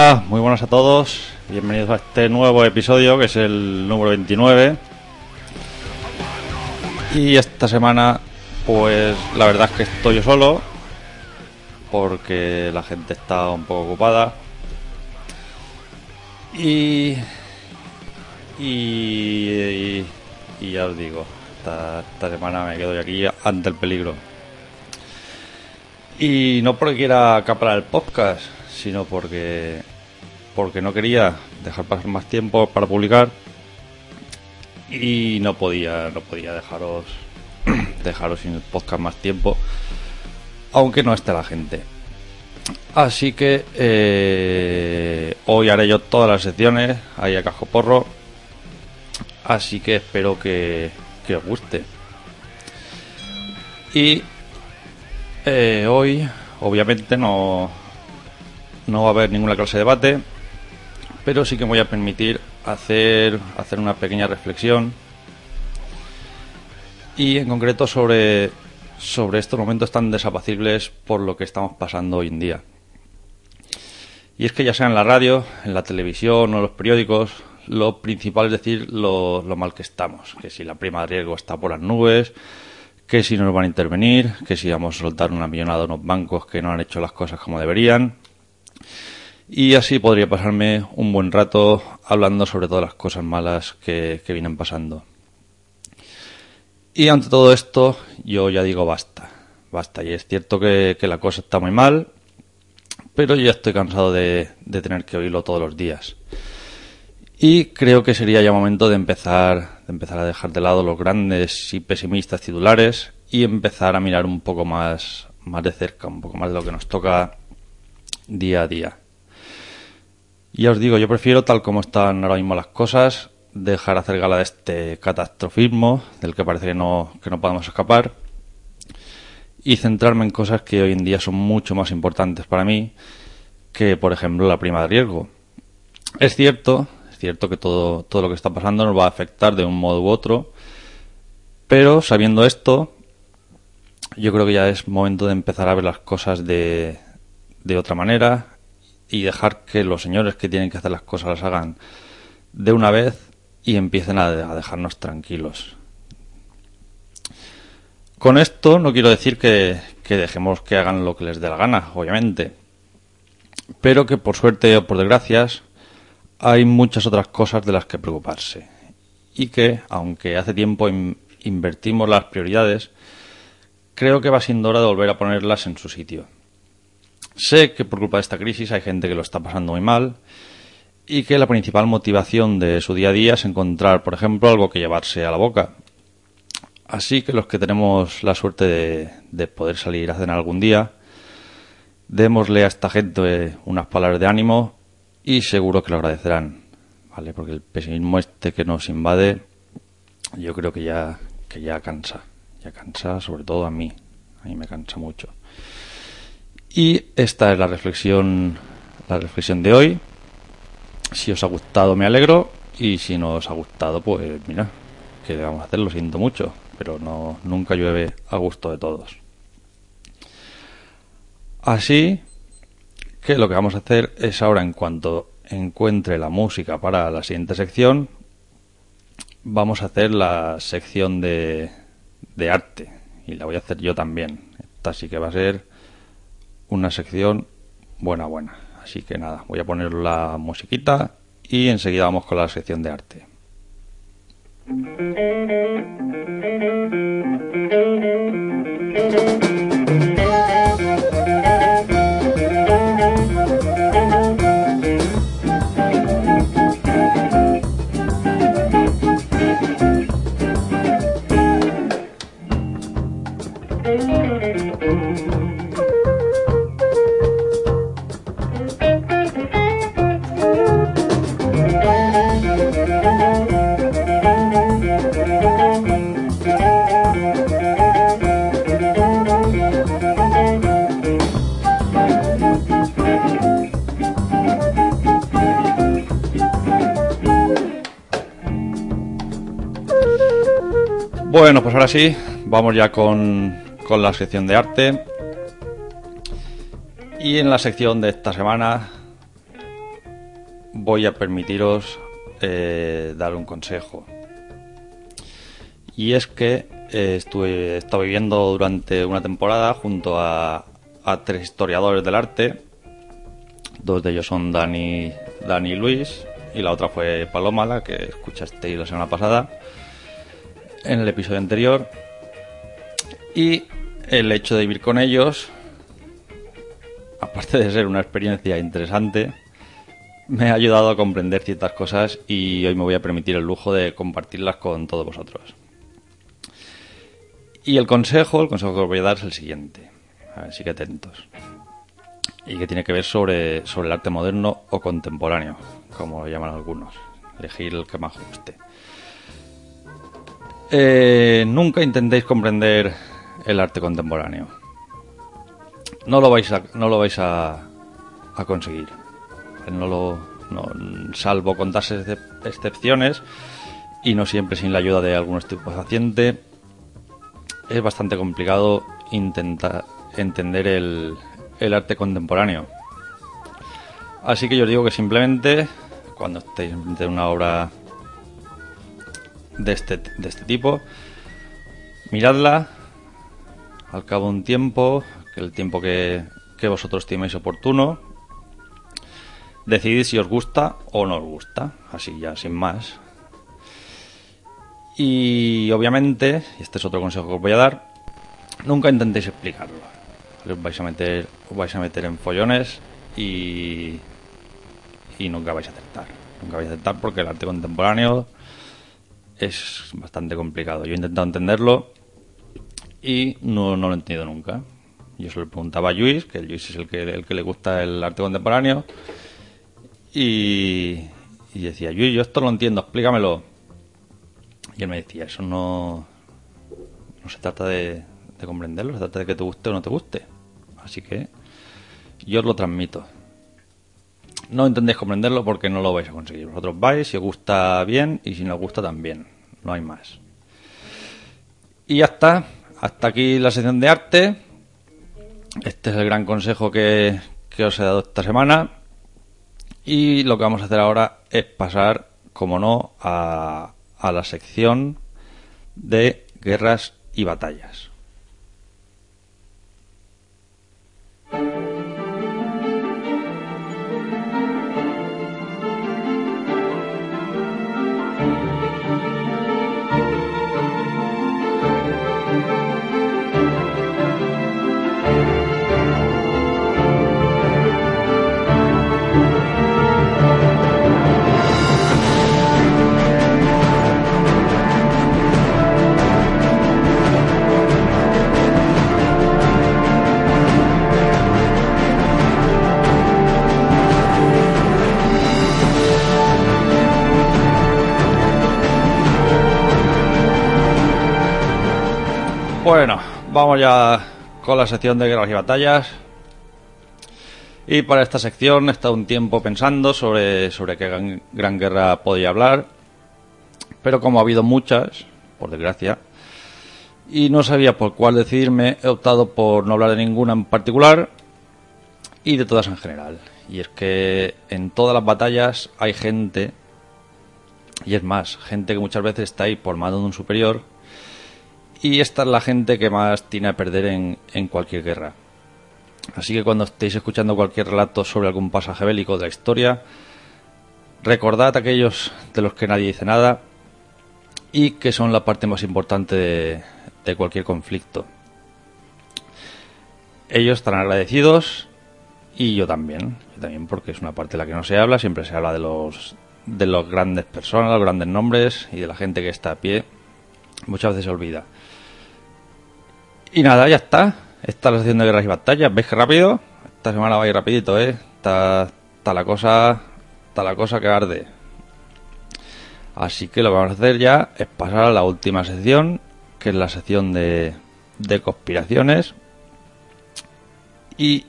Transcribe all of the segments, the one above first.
Muy buenas a todos. Bienvenidos a este nuevo episodio que es el número 29. Y esta semana, pues la verdad es que estoy yo solo porque la gente está un poco ocupada. Y. Y. Y, ya os digo, esta, esta semana me quedo yo aquí ante el peligro. Y no porque quiera acaparar el podcast, sino porque porque no quería dejar pasar más tiempo para publicar y no podía no podía dejaros dejaros sin el podcast más tiempo aunque no esté la gente. Así que eh, hoy haré yo todas las secciones ahí a cajo porro así que espero que, os guste. Y eh, hoy, obviamente, no, no va a haber ninguna clase de debate, pero sí que me voy a permitir hacer, hacer una pequeña reflexión y en concreto sobre, sobre estos momentos tan desapacibles por lo que estamos pasando hoy en día. Y es que ya sea en la radio, en la televisión o en los periódicos, lo principal es decir lo, lo mal que estamos, que si la prima de riesgo está por las nubes, que si nos van a intervenir, que si vamos a soltar una millonada a unos bancos que no han hecho las cosas como deberían. Y así podría pasarme un buen rato hablando sobre todas las cosas malas que, vienen pasando. Y ante todo esto, yo ya digo basta, basta. Y es cierto que, la cosa está muy mal, pero yo ya estoy cansado de, de tener que oírlo todos los días. Y creo que sería ya momento de empezar, de empezar a dejar de lado los grandes y pesimistas titulares y empezar a mirar un poco más, más de cerca, un poco más lo que nos toca día a día. Ya os digo, yo prefiero, tal como están ahora mismo las cosas, dejar hacer gala de este catastrofismo del que parece que no, que no podemos escapar y centrarme en cosas que hoy en día son mucho más importantes para mí que, por ejemplo, la prima de riesgo. Es cierto cierto que todo, todo lo que está pasando nos va a afectar de un modo u otro, pero sabiendo esto, yo creo que ya es momento de empezar a ver las cosas de, de otra manera y dejar que los señores que tienen que hacer las cosas las hagan de una vez y empiecen a, a dejarnos tranquilos. Con esto no quiero decir que, dejemos que hagan lo que les dé la gana, obviamente, pero que por suerte o por desgracias hay muchas otras cosas de las que preocuparse y que, aunque hace tiempo invertimos las prioridades, creo que va siendo hora de volver a ponerlas en su sitio. Sé que por culpa de esta crisis hay gente que lo está pasando muy mal y que la principal motivación de su día a día es encontrar, por ejemplo, algo que llevarse a la boca. Así que los que tenemos la suerte de, de poder salir a cenar algún día, démosle a esta gente unas palabras de ánimo y seguro que lo agradecerán, ¿vale? Porque el pesimismo este que nos invade, yo creo que ya, que ya cansa, ya cansa sobre todo a mí, a mí me cansa mucho. Y esta es la reflexión, la reflexión de hoy. Si os ha gustado me alegro y si no os ha gustado pues mira, que le vamos a hacer, lo siento mucho, pero no nunca llueve a gusto de todos. Así que lo que vamos a hacer es ahora, en cuanto encuentre la música para la siguiente sección, vamos a hacer la sección de, de arte. Y la voy a hacer yo también. Esta sí que va a ser una sección buena, buena. Así que nada, voy a poner la musiquita y enseguida vamos con la sección de arte. Bueno, pues ahora sí, vamos ya con, con la sección de arte. Y en la sección de esta semana voy a permitiros eh, dar un consejo. Y es que eh, estuve, viviendo durante una temporada junto a, a tres historiadores del arte. Dos de ellos son Dani, Dani y Luis, y la otra fue Paloma, la que escuchasteis la semana pasada en el episodio anterior. Y el hecho de vivir con ellos, aparte de ser una experiencia interesante, me ha ayudado a comprender ciertas cosas y hoy me voy a permitir el lujo de compartirlas con todos vosotros. Y el consejo, el consejo que os voy a dar es el siguiente. Así que atentos. Y que tiene que ver sobre, sobre el arte moderno o contemporáneo, como lo llaman algunos. Elegir el que más guste. Eh, nunca intentéis comprender el arte contemporáneo. No lo vais a, no lo vais a, conseguir. No lo, salvo contarse excepciones y no siempre sin la ayuda de algún estupefaciente, es bastante complicado intentar entender el, el arte contemporáneo. Así que yo os digo que simplemente cuando estéis de una obra de este, de este tipo, miradla al cabo de un tiempo, el tiempo que, que vosotros estiméis oportuno, decidid si os gusta o no os gusta, así ya sin más. Y obviamente, este es otro consejo que os voy a dar, nunca intentéis explicarlo. Os vais a meter, os vais a meter en follones y, y nunca vais a aceptar. Nunca vais a aceptar porque el arte contemporáneo es bastante complicado. Yo he intentado entenderlo y no, no lo he entendido nunca. Yo se lo preguntaba a Luis, que Luis es el que, el que le gusta el arte contemporáneo, y, y decía, Luis, yo esto lo entiendo, explícamelo. Y él me decía, eso no, no se trata de, de comprenderlo, se trata de que te guste o no te guste. Así que yo os lo transmito. No intentéis comprenderlo porque no lo vais a conseguir. Vosotros vais, si os gusta bien y si no os gusta también. No hay más. Y ya está. Hasta aquí la sección de arte. Este es el gran consejo que, os he dado esta semana. Y lo que vamos a hacer ahora es pasar, como no, a la sección de guerras y batallas. Vamos ya con la sección de guerras y batallas. Y para esta sección he estado un tiempo pensando sobre, sobre qué gran, guerra podía hablar. Pero como ha habido muchas, por desgracia, y no sabía por cuál decidirme, he optado por no hablar de ninguna en particular y de todas en general. Y es que en todas las batallas hay gente, y es más, gente que muchas veces está ahí por mano de un superior, y esta es la gente que más tiene a perder en, en cualquier guerra. Así que cuando estéis escuchando cualquier relato sobre algún pasaje bélico de la historia, recordad aquellos de los que nadie dice nada y que son la parte más importante de, de cualquier conflicto. Ellos estarán agradecidos y yo también, yo también porque es una parte de la que no se habla, siempre se habla de los de los grandes personas, los grandes nombres y de la gente que está a pie. Muchas veces se olvida. Y nada, ya está. Esta es la sección de guerras y batallas. ¿Veis que rápido? Esta semana va a ir rapidito, ¿eh? Está, está la cosa. Está la cosa que arde. Así que lo que vamos a hacer ya es pasar a la última sección, que es la sección de, de conspiraciones. Y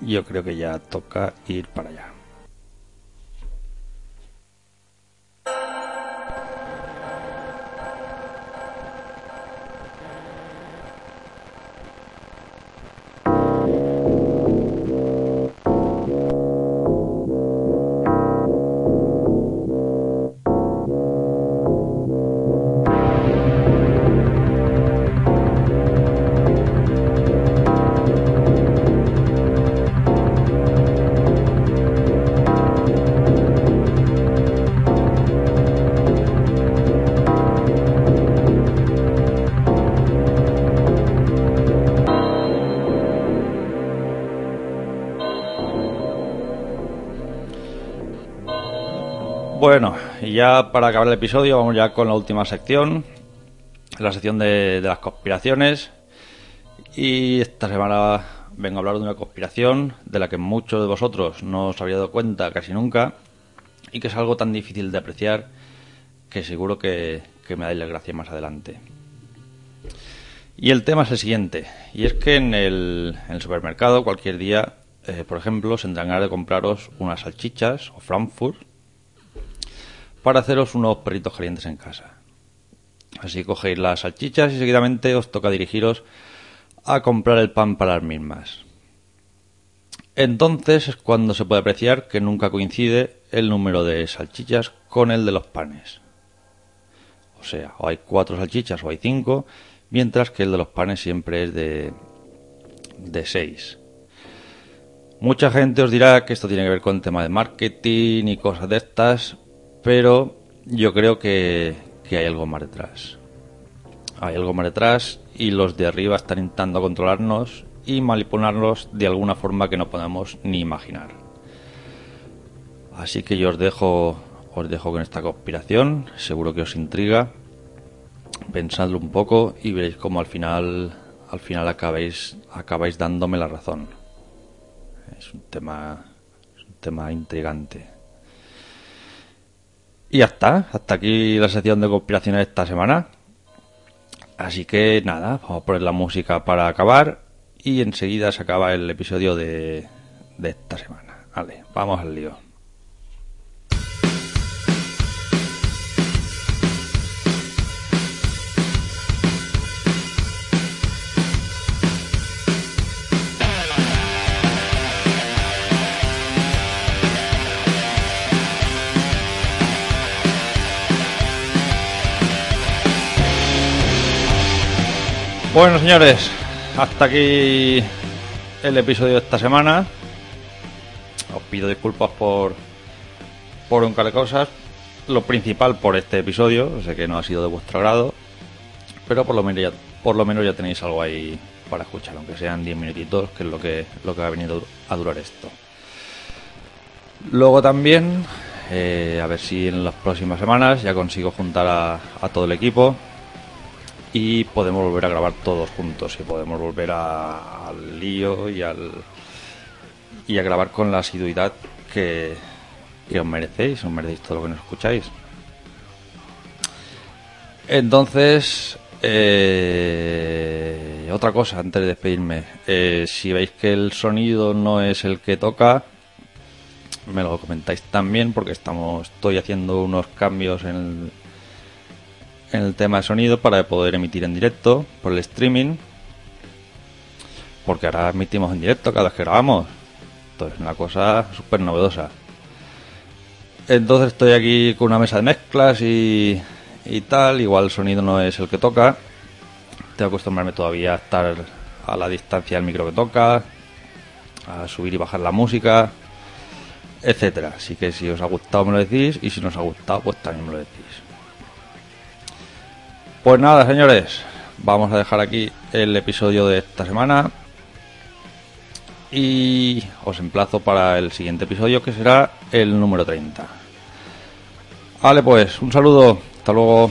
yo creo que ya toca ir para allá. Bueno, y ya para acabar el episodio vamos ya con la última sección, la sección de, las conspiraciones. Y esta semana vengo a hablar de una conspiración de la que muchos de vosotros no os habría dado cuenta casi nunca y que es algo tan difícil de apreciar que seguro que, me dais las gracias más adelante. Y el tema es el siguiente, y es que en el, en el supermercado cualquier día, eh, por ejemplo, se tendrán de compraros unas salchichas o Frankfurt para haceros unos perritos calientes en casa. Así cogéis las salchichas y seguidamente os toca dirigiros a comprar el pan para las mismas. Entonces es cuando se puede apreciar que nunca coincide el número de salchichas con el de los panes. O sea, o hay cuatro salchichas o hay cinco, mientras que el de los panes siempre es de, de seis. Mucha gente os dirá que esto tiene que ver con el tema de marketing y cosas de estas, pero yo creo que, que hay algo más detrás. Hay algo más detrás y los de arriba están intentando controlarnos y manipularnos de alguna forma que no podemos ni imaginar. Así que yo os dejo, os dejo con esta conspiración, seguro que os intriga. Pensadlo un poco y veréis cómo al final, al final acabáis, acabáis dándome la razón. Es un tema, es un tema intrigante. Y ya está, hasta aquí la sección de conspiraciones de esta semana. Así que nada, vamos a poner la música para acabar y enseguida se acaba el episodio de, de esta semana. Vale, vamos al lío. Bueno, señores, hasta aquí el episodio de esta semana. Os pido disculpas por por un de cosas. Lo principal por este episodio, sé que no ha sido de vuestro agrado, pero por lo menos ya, tenéis algo ahí para escuchar, aunque sean 10 minutitos, que es lo que lo que ha venido a durar esto. Luego también, eh, a ver si en las próximas semanas ya consigo juntar a, a todo el equipo y podemos volver a grabar todos juntos y podemos volver a- al lío y al y a grabar con la asiduidad que, que os merecéis, os merecéis todo lo que nos escucháis. Entonces, eh, otra cosa antes de despedirme. Eh, si veis que el sonido no es el que toca, me lo comentáis también porque estamos, estoy haciendo unos cambios en el tema de sonido para poder emitir en directo por el streaming. Porque ahora emitimos en directo cada vez que grabamos. Entonces, una cosa súper novedosa. Entonces estoy aquí con una mesa de mezclas y, y tal. Igual el sonido no es el que toca. Tengo que acostumbrarme todavía a estar a la distancia del micro que toca. A subir y bajar la música. Etcétera. Así que si os ha gustado me lo decís. Y si no os ha gustado, pues también me lo decís. Pues nada, señores, vamos a dejar aquí el episodio de esta semana y os emplazo para el siguiente episodio que será el número 30. Vale, pues un saludo, hasta luego.